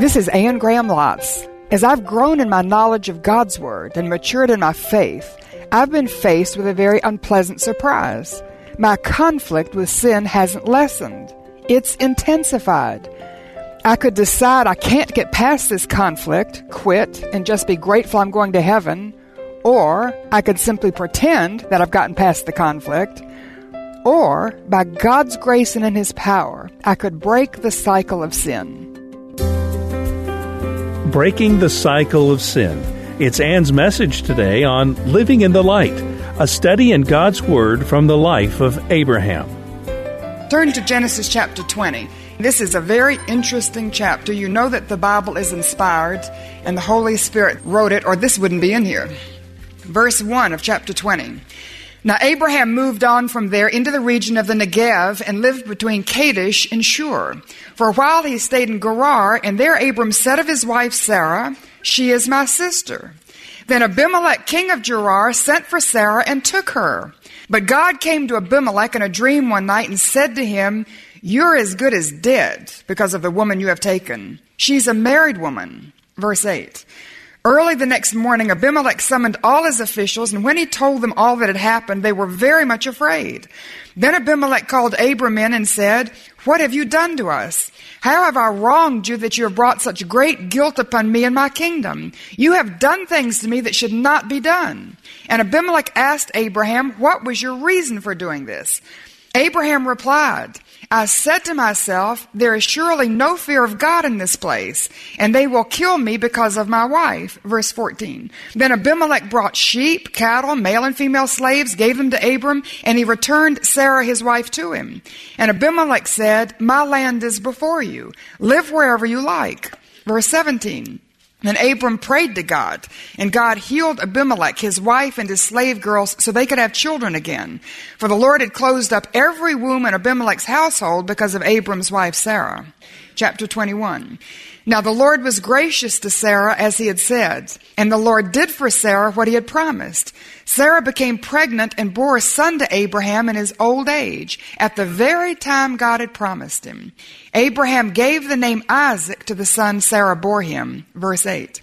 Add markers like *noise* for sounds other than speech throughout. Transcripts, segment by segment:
This is Anne Graham Lotz. As I've grown in my knowledge of God's Word and matured in my faith, I've been faced with a very unpleasant surprise. My conflict with sin hasn't lessened, it's intensified. I could decide I can't get past this conflict, quit, and just be grateful I'm going to heaven, or I could simply pretend that I've gotten past the conflict, or by God's grace and in His power, I could break the cycle of sin. Breaking the Cycle of Sin. It's Anne's message today on Living in the Light, a study in God's Word from the life of Abraham. Turn to Genesis chapter 20. This is a very interesting chapter. You know that the Bible is inspired and the Holy Spirit wrote it, or this wouldn't be in here. Verse 1 of chapter 20. Now Abraham moved on from there into the region of the Negev and lived between Kadesh and Shur. For a while he stayed in Gerar, and there Abram said of his wife Sarah, She is my sister. Then Abimelech, king of Gerar, sent for Sarah and took her. But God came to Abimelech in a dream one night and said to him, You're as good as dead because of the woman you have taken. She's a married woman. Verse 8. Early the next morning, Abimelech summoned all his officials, and when he told them all that had happened, they were very much afraid. Then Abimelech called Abram in and said, What have you done to us? How have I wronged you that you have brought such great guilt upon me and my kingdom? You have done things to me that should not be done. And Abimelech asked Abraham, What was your reason for doing this? Abraham replied, I said to myself, There is surely no fear of God in this place, and they will kill me because of my wife. Verse 14. Then Abimelech brought sheep, cattle, male and female slaves, gave them to Abram, and he returned Sarah his wife to him. And Abimelech said, My land is before you. Live wherever you like. Verse 17. Then Abram prayed to God, and God healed Abimelech, his wife, and his slave girls so they could have children again. For the Lord had closed up every womb in Abimelech's household because of Abram's wife Sarah. Chapter 21. Now the Lord was gracious to Sarah as he had said, and the Lord did for Sarah what he had promised. Sarah became pregnant and bore a son to Abraham in his old age, at the very time God had promised him. Abraham gave the name Isaac to the son Sarah bore him. Verse 8.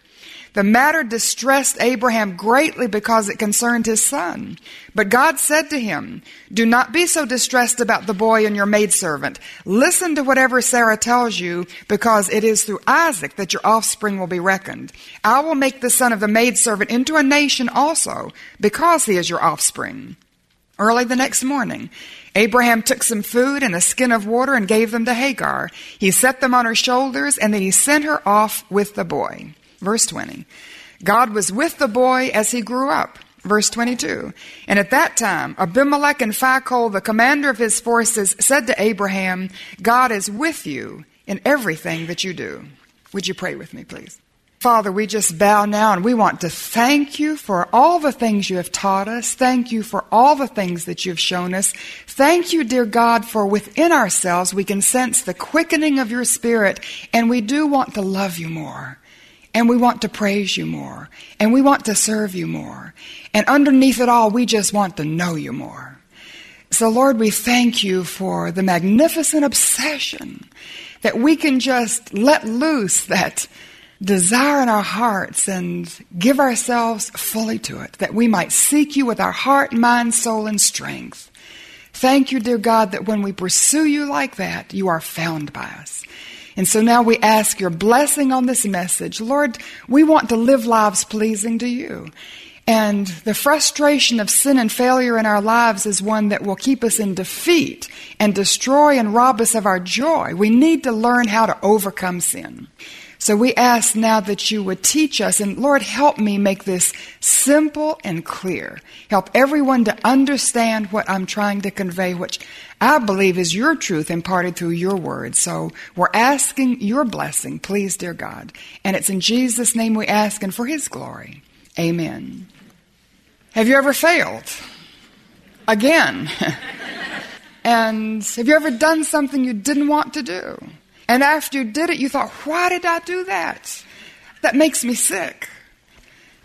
The matter distressed Abraham greatly because it concerned his son. But God said to him, Do not be so distressed about the boy and your maidservant. Listen to whatever Sarah tells you, because it is through Isaac that your offspring will be reckoned. I will make the son of the maidservant into a nation also, because he is your offspring. Early the next morning, Abraham took some food and a skin of water and gave them to Hagar. He set them on her shoulders, and then he sent her off with the boy. Verse 20. God was with the boy as he grew up. Verse 22. And at that time, Abimelech and Phicol, the commander of his forces, said to Abraham, God is with you in everything that you do. Would you pray with me, please? Father, we just bow now and we want to thank you for all the things you have taught us. Thank you for all the things that you've shown us. Thank you, dear God, for within ourselves we can sense the quickening of your spirit and we do want to love you more. And we want to praise you more. And we want to serve you more. And underneath it all, we just want to know you more. So, Lord, we thank you for the magnificent obsession that we can just let loose that desire in our hearts and give ourselves fully to it, that we might seek you with our heart, mind, soul, and strength. Thank you, dear God, that when we pursue you like that, you are found by us. And so now we ask your blessing on this message. Lord, we want to live lives pleasing to you. And the frustration of sin and failure in our lives is one that will keep us in defeat and destroy and rob us of our joy. We need to learn how to overcome sin. So we ask now that you would teach us, and Lord, help me make this simple and clear. Help everyone to understand what I'm trying to convey, which I believe is your truth imparted through your word. So we're asking your blessing, please, dear God. And it's in Jesus' name we ask and for his glory. Amen. Have you ever failed? Again. *laughs* And have you ever done something you didn't want to do? And after you did it, you thought, why did I do that? That makes me sick.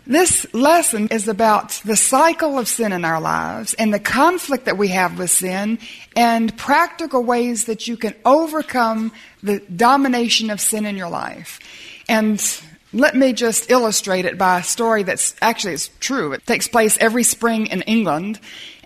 This lesson is about the cycle of sin in our lives and the conflict that we have with sin and practical ways that you can overcome the domination of sin in your life. And let me just illustrate it by a story that's actually it's true. It takes place every spring in England.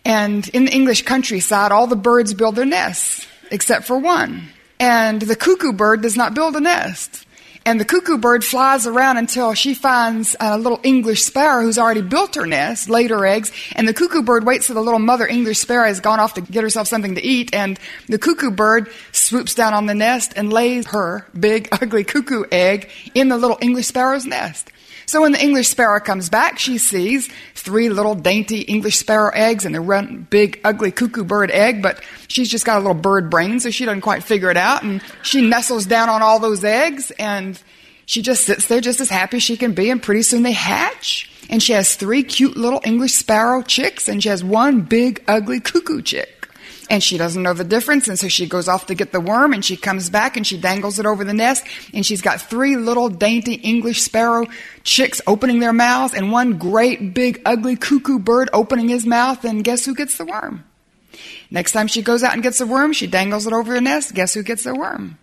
And in the English countryside, all the birds build their nests except for one. And the cuckoo bird does not build a nest. And the cuckoo bird flies around until she finds a little English sparrow who's already built her nest, laid her eggs, and the cuckoo bird waits till the little mother English sparrow has gone off to get herself something to eat, and the cuckoo bird swoops down on the nest and lays her big, *laughs* ugly cuckoo egg in the little English sparrow's nest. So when the English sparrow comes back, she sees three little dainty English sparrow eggs and the one big ugly cuckoo bird egg, but she's just got a little bird brain, so she doesn't quite figure it out. And she nestles down on all those eggs and she just sits there just as happy as she can be. And pretty soon they hatch. And she has three cute little English sparrow chicks and she has one big ugly cuckoo chick and she doesn't know the difference. And so she goes off to get the worm and she comes back and she dangles it over the nest. And she's got three little dainty English sparrow chicks opening their mouths and one great big ugly cuckoo bird opening his mouth. And guess who gets the worm? Next time she goes out and gets a worm, she dangles it over the nest. Guess who gets the worm?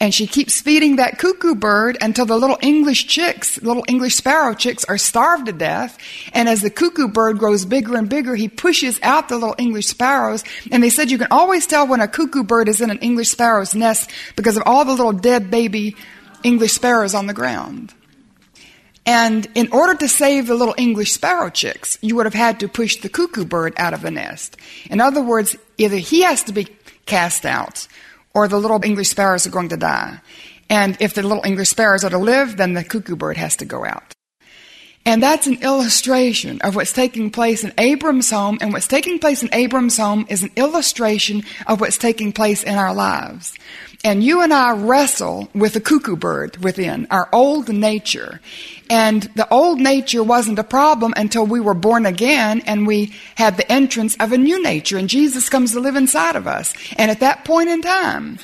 And she keeps feeding that cuckoo bird until the little English chicks, little English sparrow chicks, are starved to death. And as the cuckoo bird grows bigger and bigger, he pushes out the little English sparrows. And they said you can always tell when a cuckoo bird is in an English sparrow's nest because of all the little dead baby English sparrows on the ground. And in order to save the little English sparrow chicks, you would have had to push the cuckoo bird out of the nest. In other words, either he has to be cast out or the little English sparrows are going to die. And if the little English sparrows are to live, then the cuckoo bird has to go out. And that's an illustration of what's taking place in Abram's home. And what's taking place in Abram's home is an illustration of what's taking place in our lives. And you and I wrestle with the cuckoo bird within, our old nature. And the old nature wasn't a problem until we were born again and we had the entrance of a new nature and Jesus comes to live inside of us. And at that point in time,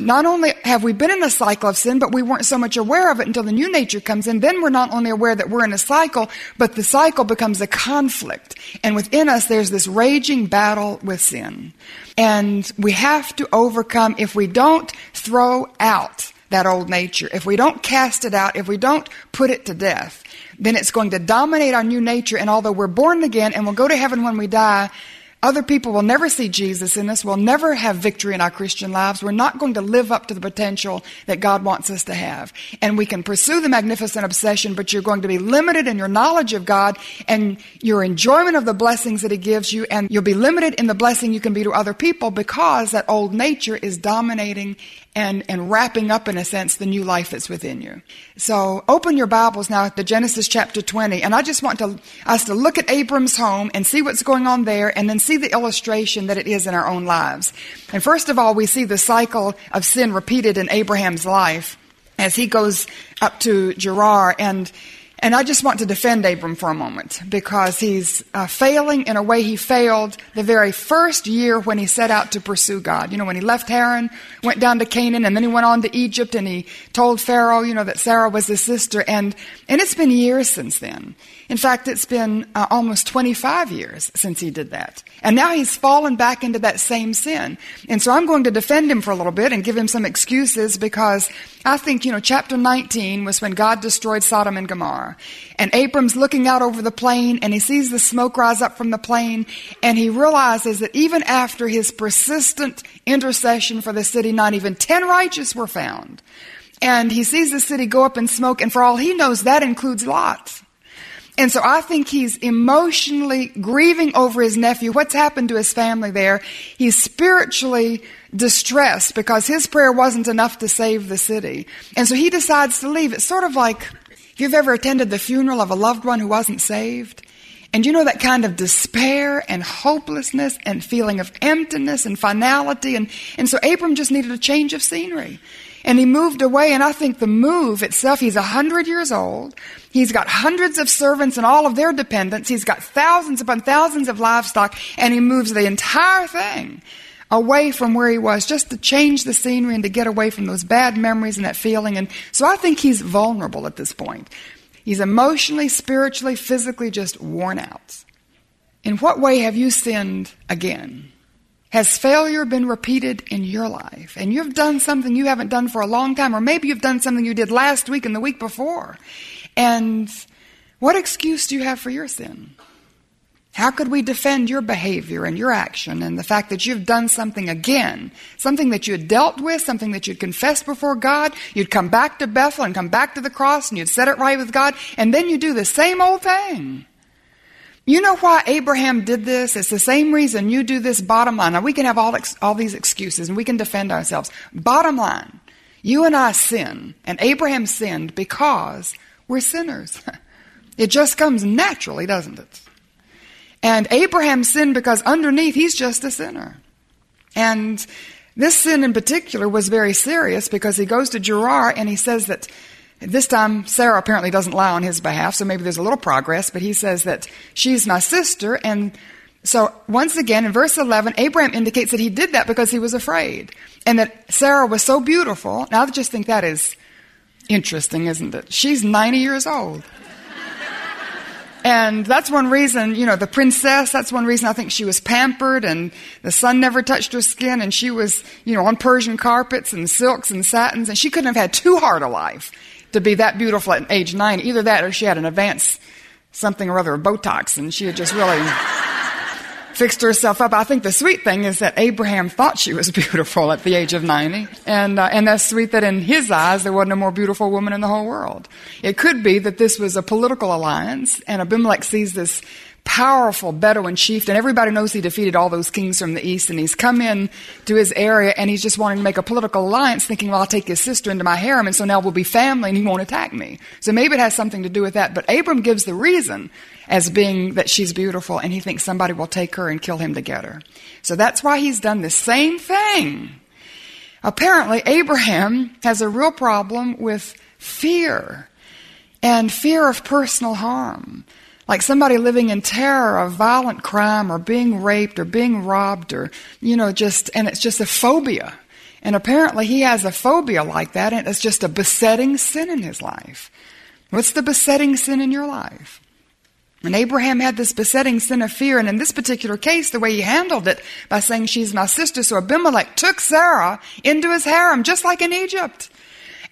not only have we been in a cycle of sin, but we weren't so much aware of it until the new nature comes in. Then we're not only aware that we're in a cycle, but the cycle becomes a conflict. And within us, there's this raging battle with sin. And we have to overcome, if we don't throw out that old nature, if we don't cast it out, if we don't put it to death, then it's going to dominate our new nature. And although we're born again and we'll go to heaven when we die, other people will never see Jesus in us. We'll never have victory in our Christian lives. We're not going to live up to the potential that God wants us to have. And we can pursue the magnificent obsession, but you're going to be limited in your knowledge of God and your enjoyment of the blessings that He gives you. And you'll be limited in the blessing you can be to other people because that old nature is dominating and, and wrapping up, in a sense, the new life that's within you. So open your Bibles now to Genesis chapter 20. And I just want to, us to look at Abram's home and see what's going on there and then see the illustration that it is in our own lives. And first of all, we see the cycle of sin repeated in Abraham's life as he goes up to Gerar and and I just want to defend Abram for a moment because he's uh, failing in a way he failed the very first year when he set out to pursue God. You know, when he left Haran, went down to Canaan, and then he went on to Egypt and he told Pharaoh, you know, that Sarah was his sister. And, and it's been years since then. In fact, it's been uh, almost 25 years since he did that. And now he's fallen back into that same sin. And so I'm going to defend him for a little bit and give him some excuses because I think, you know, chapter 19 was when God destroyed Sodom and Gomorrah. And Abram's looking out over the plain and he sees the smoke rise up from the plain and he realizes that even after his persistent intercession for the city, not even 10 righteous were found. And he sees the city go up in smoke and for all he knows, that includes Lot. And so I think he's emotionally grieving over his nephew, what's happened to his family there. He's spiritually distressed because his prayer wasn't enough to save the city. And so he decides to leave. It's sort of like if you've ever attended the funeral of a loved one who wasn't saved. And you know that kind of despair and hopelessness and feeling of emptiness and finality. And, and so Abram just needed a change of scenery. And he moved away, and I think the move itself, he's a hundred years old. He's got hundreds of servants and all of their dependents. He's got thousands upon thousands of livestock, and he moves the entire thing away from where he was, just to change the scenery and to get away from those bad memories and that feeling. And so I think he's vulnerable at this point. He's emotionally, spiritually, physically just worn out. In what way have you sinned again? Has failure been repeated in your life? And you've done something you haven't done for a long time, or maybe you've done something you did last week and the week before. And what excuse do you have for your sin? How could we defend your behavior and your action and the fact that you've done something again? Something that you had dealt with, something that you'd confessed before God. You'd come back to Bethel and come back to the cross and you'd set it right with God. And then you do the same old thing. You know why Abraham did this? It's the same reason you do this bottom line. Now we can have all, ex- all these excuses and we can defend ourselves. Bottom line, you and I sin and Abraham sinned because we're sinners. *laughs* it just comes naturally, doesn't it? And Abraham sinned because underneath he's just a sinner. And this sin in particular was very serious because he goes to Gerar and he says that this time Sarah apparently doesn't lie on his behalf, so maybe there's a little progress, but he says that she's my sister and so once again in verse 11 Abraham indicates that he did that because he was afraid and that Sarah was so beautiful. Now I just think that is interesting, isn't it? She's 90 years old. And that's one reason, you know, the princess, that's one reason I think she was pampered and the sun never touched her skin and she was, you know, on Persian carpets and silks and satins and she couldn't have had too hard a life to be that beautiful at age nine. Either that or she had an advance something or other of Botox and she had just really fixed herself up. I think the sweet thing is that Abraham thought she was *laughs* beautiful at the age of 90. And, uh, and that's sweet that in his eyes there wasn't a more beautiful woman in the whole world. It could be that this was a political alliance and Abimelech sees this powerful Bedouin chieftain. Everybody knows he defeated all those kings from the east, and he's come in to his area, and he's just wanting to make a political alliance, thinking, well, I'll take his sister into my harem, and so now we'll be family, and he won't attack me. So maybe it has something to do with that. But Abram gives the reason as being that she's beautiful, and he thinks somebody will take her and kill him to get her. So that's why he's done the same thing. Apparently, Abraham has a real problem with fear and fear of personal harm like somebody living in terror of violent crime or being raped or being robbed or, you know, just, and it's just a phobia. And apparently he has a phobia like that and it's just a besetting sin in his life. What's the besetting sin in your life? And Abraham had this besetting sin of fear, and in this particular case, the way he handled it by saying, She's my sister. So Abimelech took Sarah into his harem, just like in Egypt.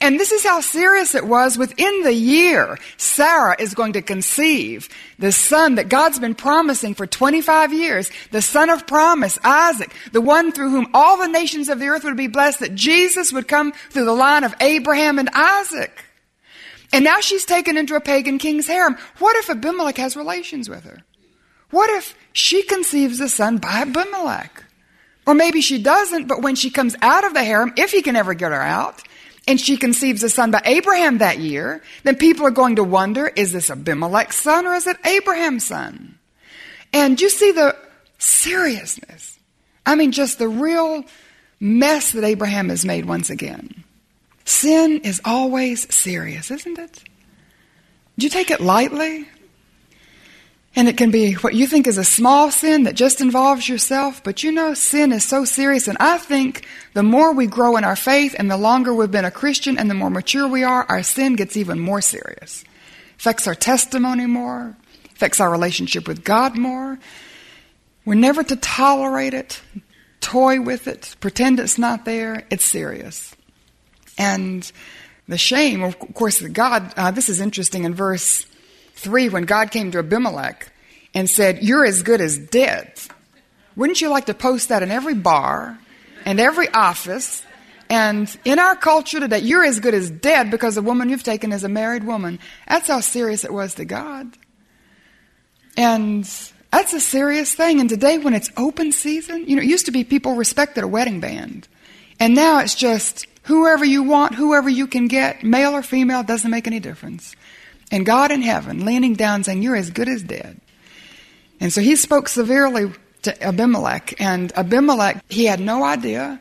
And this is how serious it was. Within the year, Sarah is going to conceive the son that God's been promising for 25 years, the son of promise, Isaac, the one through whom all the nations of the earth would be blessed, that Jesus would come through the line of Abraham and Isaac. And now she's taken into a pagan king's harem. What if Abimelech has relations with her? What if she conceives a son by Abimelech? Or maybe she doesn't, but when she comes out of the harem, if he can ever get her out, and she conceives a son by Abraham that year, then people are going to wonder, is this Abimelech's son or is it Abraham's son? And you see the seriousness. I mean, just the real mess that Abraham has made once again. Sin is always serious, isn't it? Do you take it lightly? And it can be what you think is a small sin that just involves yourself, but you know, sin is so serious. And I think the more we grow in our faith and the longer we've been a Christian and the more mature we are, our sin gets even more serious. Affects our testimony more, affects our relationship with God more. We're never to tolerate it, toy with it, pretend it's not there. It's serious. And the shame, of course, God, uh, this is interesting in verse 3 when God came to Abimelech and said, You're as good as dead. Wouldn't you like to post that in every bar and every office? And in our culture today, you're as good as dead because the woman you've taken is a married woman. That's how serious it was to God. And that's a serious thing. And today, when it's open season, you know, it used to be people respected a wedding band. And now it's just whoever you want, whoever you can get, male or female, doesn't make any difference. And God in heaven leaning down saying, You're as good as dead. And so he spoke severely to Abimelech. And Abimelech, he had no idea.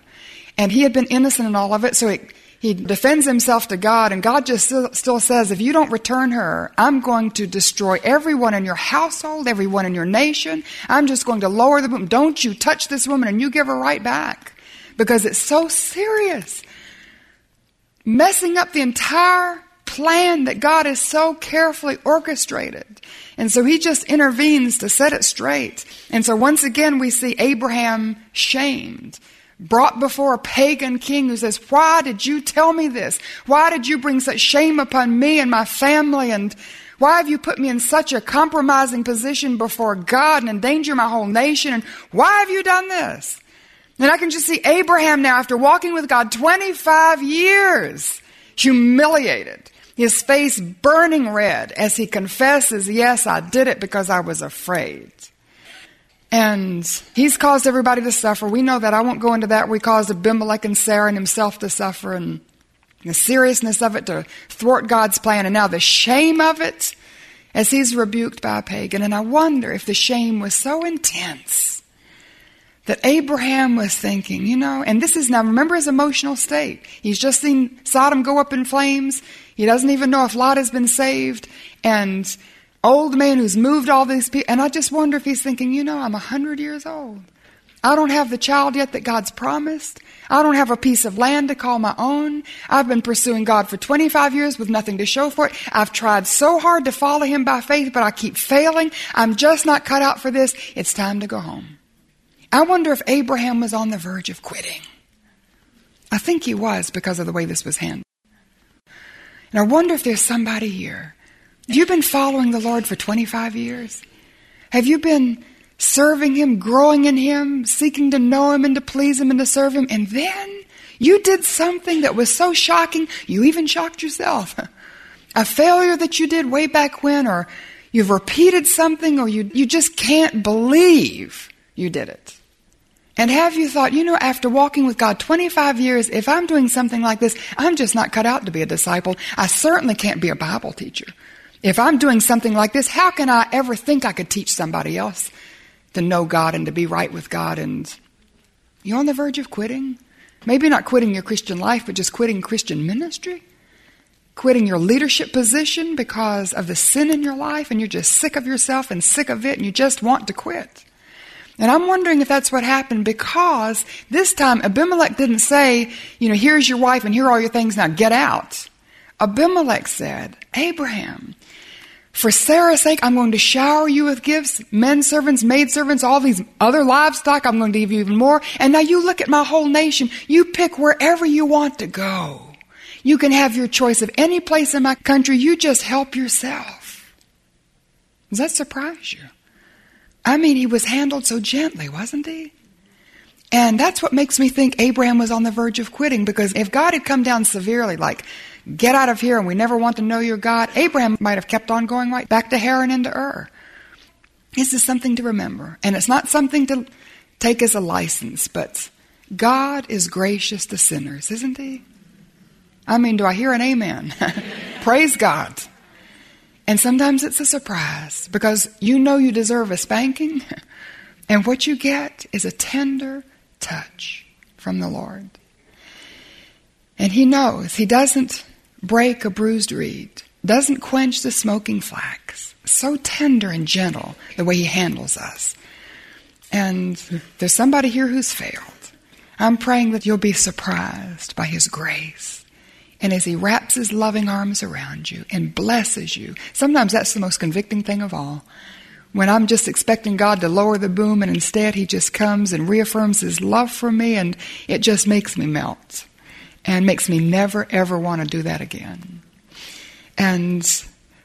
And he had been innocent in all of it. So it, he defends himself to God, and God just still, still says, If you don't return her, I'm going to destroy everyone in your household, everyone in your nation. I'm just going to lower the boom. Don't you touch this woman, and you give her right back. Because it's so serious. Messing up the entire plan that God has so carefully orchestrated. And so he just intervenes to set it straight. And so once again, we see Abraham shamed brought before a pagan king who says, Why did you tell me this? Why did you bring such shame upon me and my family? And why have you put me in such a compromising position before God and endanger my whole nation? And why have you done this? And I can just see Abraham now, after walking with God 25 years, humiliated, his face burning red as he confesses, Yes, I did it because I was afraid. And he's caused everybody to suffer. We know that. I won't go into that. We caused Abimelech and Sarah and himself to suffer and the seriousness of it to thwart God's plan. And now the shame of it as he's rebuked by a pagan. And I wonder if the shame was so intense that Abraham was thinking, you know, and this is now, remember his emotional state. He's just seen Sodom go up in flames. He doesn't even know if Lot has been saved. And old man who's moved all these people. And I just wonder if he's thinking, you know, I'm a 100 years old. I don't have the child yet that God's promised. I don't have a piece of land to call my own. I've been pursuing God for 25 years with nothing to show for it. I've tried so hard to follow Him by faith, but I keep failing. I'm just not cut out for this. It's time to go home. I wonder if Abraham was on the verge of quitting. I think he was because of the way this was handled. And I wonder if there's somebody here have you been following the Lord for 25 years? Have you been serving Him, growing in Him, seeking to know Him and to please Him and to serve Him? And then you did something that was so shocking, you even shocked yourself. *laughs* A failure that you did way back when, or you've repeated something, or you, you just can't believe you did it. And have you thought, you know, after walking with God 25 years, if I'm doing something like this, I'm just not cut out to be a disciple. I certainly can't be a Bible teacher. If I'm doing something like this, how can I ever think I could teach somebody else to know God and to be right with God? And you're on the verge of quitting. Maybe not quitting your Christian life, but just quitting Christian ministry. Quitting your leadership position because of the sin in your life, and you're just sick of yourself and sick of it, and you just want to quit. And I'm wondering if that's what happened because this time Abimelech didn't say, you know, here's your wife and here are all your things, now get out. Abimelech said, Abraham, for Sarah's sake, I'm going to shower you with gifts, men servants, maid servants, all these other livestock. I'm going to give you even more. And now you look at my whole nation. You pick wherever you want to go. You can have your choice of any place in my country. You just help yourself. Does that surprise you? I mean, he was handled so gently, wasn't he? And that's what makes me think Abraham was on the verge of quitting because if God had come down severely, like, Get out of here and we never want to know your God. Abraham might have kept on going right back to Haran and to Ur. This is something to remember. And it's not something to take as a license, but God is gracious to sinners, isn't He? I mean, do I hear an amen? *laughs* Praise God. And sometimes it's a surprise because you know you deserve a spanking, *laughs* and what you get is a tender touch from the Lord. And He knows He doesn't break a bruised reed, doesn't quench the smoking flax. So tender and gentle the way he handles us. And there's somebody here who's failed. I'm praying that you'll be surprised by his grace. And as he wraps his loving arms around you and blesses you, sometimes that's the most convicting thing of all. When I'm just expecting God to lower the boom and instead he just comes and reaffirms his love for me and it just makes me melt and makes me never, ever want to do that again. And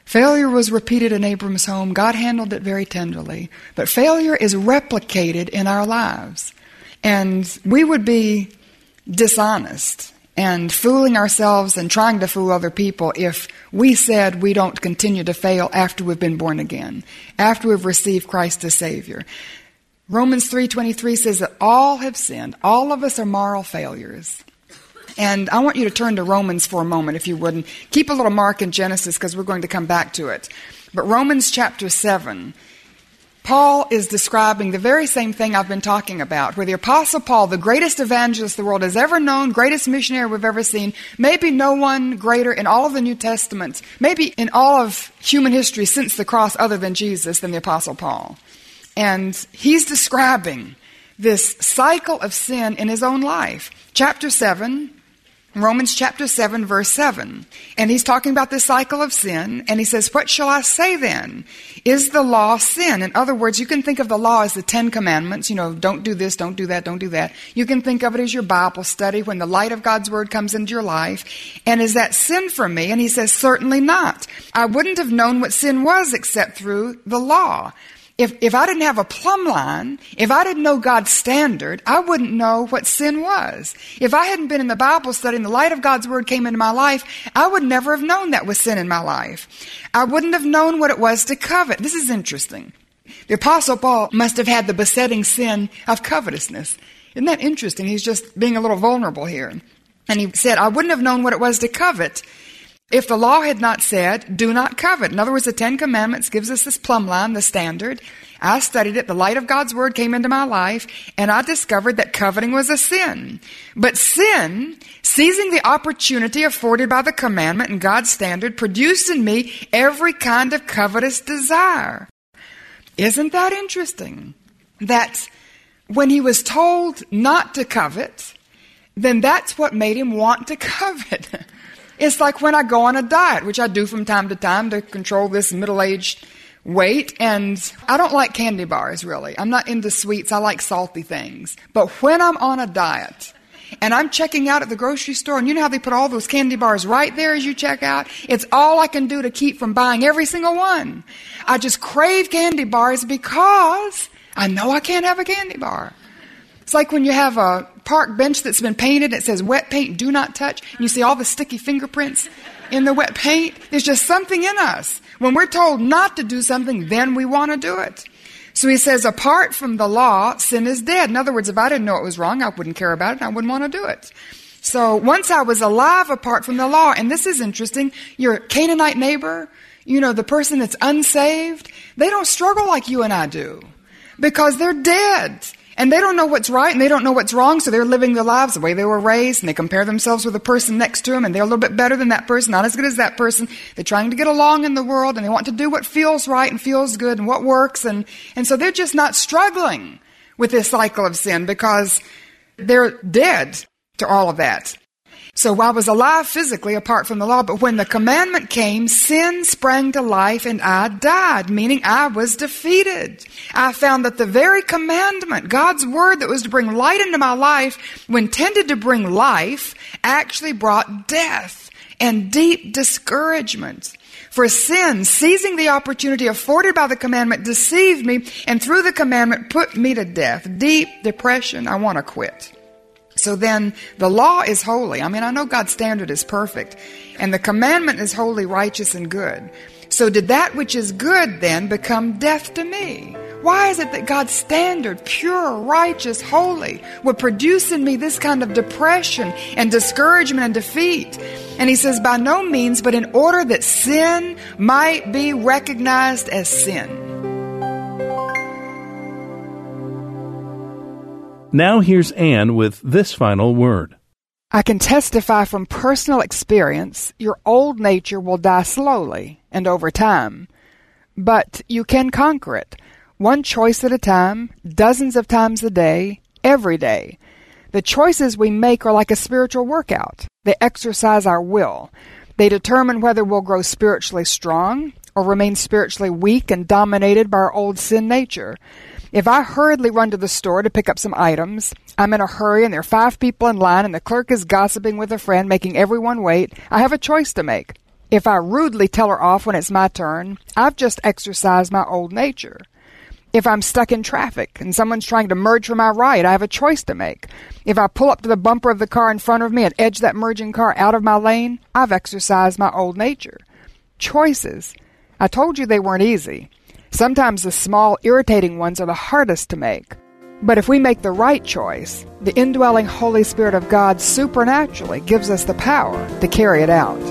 failure was repeated in Abram's home. God handled it very tenderly. But failure is replicated in our lives. And we would be dishonest and fooling ourselves and trying to fool other people if we said we don't continue to fail after we've been born again, after we've received Christ as Savior. Romans 3:23 says that all have sinned. All of us are moral failures. And I want you to turn to Romans for a moment, if you wouldn't. keep a little mark in Genesis because we're going to come back to it. But Romans chapter 7, Paul is describing the very same thing I've been talking about, where the Apostle Paul, the greatest evangelist the world has ever known, greatest missionary we've ever seen, maybe no one greater in all of the New Testament, maybe in all of human history since the cross other than Jesus than the Apostle Paul. And he's describing this cycle of sin in his own life. Chapter 7, Romans chapter 7, verse 7. And he's talking about this cycle of sin, and he says, What shall I say then? Is the law sin? In other words, you can think of the law as the Ten Commandments, you know, don't do this, don't do that, don't do that. You can think of it as your Bible study when the light of God's Word comes into your life. And is that sin for me? And he says, Certainly not. I wouldn't have known what sin was except through the law. If, if I didn't have a plumb line, if I didn't know God's standard, I wouldn't know what sin was. If I hadn't been in the Bible study and the light of God's Word came into my life, I would never have known that was sin in my life. I wouldn't have known what it was to covet. This is interesting. The Apostle Paul must have had the besetting sin of covetousness. Isn't that interesting? He's just being a little vulnerable here. And he said, I wouldn't have known what it was to covet if the law had not said, do not covet. In other words, the Ten Commandments gives us this plumb line, the standard. I studied it. The light of God's Word came into my life, and I discovered that coveting was a sin. But sin, seizing the opportunity afforded by the commandment and God's standard, produced in me every kind of covetous desire. Isn't that interesting? That when he was told not to covet, then that's what made him want to *laughs* covet. It's like when I go on a diet, which I do from time to time to control this middle aged weight. And I don't like candy bars, really. I'm not into sweets. I like salty things. But when I'm on a diet, and I'm checking out at the grocery store, and you know how they put all those candy bars right there as you check out? It's all I can do to keep from buying every single one. I just crave candy bars because I know I can't have a candy bar. It's like when you have a park bench that's been painted, it says wet paint, do not touch, and you see all the sticky fingerprints in the wet paint. There's just something in us. When we're told not to do something, then we want to do it. So he says, apart from the law, sin is dead. In other words, if I didn't know it was wrong, I wouldn't care about it, I wouldn't want to do it. So once I was alive apart from the law, and this is interesting, your Canaanite neighbor, you know, the person that's unsaved, they don't struggle like you and I do because they're dead. And they don't know what's right and they don't know what's wrong, so they're living their lives the way they were raised and they compare themselves with the person next to them and they're a little bit better than that person, not as good as that person. They're trying to get along in the world and they want to do what feels right and feels good and what works and, and so they're just not struggling with this cycle of sin because they're dead to all of that. So I was alive physically apart from the law, but when the commandment came, sin sprang to life and I died, meaning I was defeated. I found that the very commandment, God's word that was to bring light into my life, when tended to bring life, actually brought death and deep discouragement. For sin, seizing the opportunity afforded by the commandment, deceived me and through the commandment put me to death. Deep depression. I want to quit. So then the law is holy. I mean, I know God's standard is perfect, and the commandment is holy, righteous, and good. So did that which is good then become death to me? Why is it that God's standard, pure, righteous, holy, would produce in me this kind of depression and discouragement and defeat? And he says, by no means, but in order that sin might be recognized as sin. Now here's Anne with this final word. I can testify from personal experience your old nature will die slowly and over time, but you can conquer it, one choice at a time, dozens of times a day, every day. The choices we make are like a spiritual workout. They exercise our will. They determine whether we'll grow spiritually strong or remain spiritually weak and dominated by our old sin nature. If I hurriedly run to the store to pick up some items, I'm in a hurry and there are five people in line and the clerk is gossiping with a friend, making everyone wait, I have a choice to make. If I rudely tell her off when it's my turn, I've just exercised my old nature. If I'm stuck in traffic and someone's trying to merge from my right, I have a choice to make. If I pull up to the bumper of the car in front of me and edge that merging car out of my lane, I've exercised my old nature. Choices. I told you they weren't easy. Sometimes the small, irritating ones are the hardest to make. But if we make the right choice, the indwelling Holy Spirit of God supernaturally gives us the power to carry it out.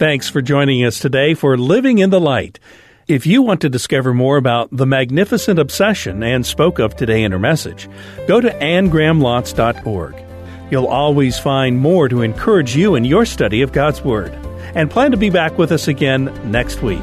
Thanks for joining us today for Living in the Light. If you want to discover more about the magnificent obsession Anne spoke of today in her message, go to annegrahamlotz.org. You'll always find more to encourage you in your study of God's Word and plan to be back with us again next week.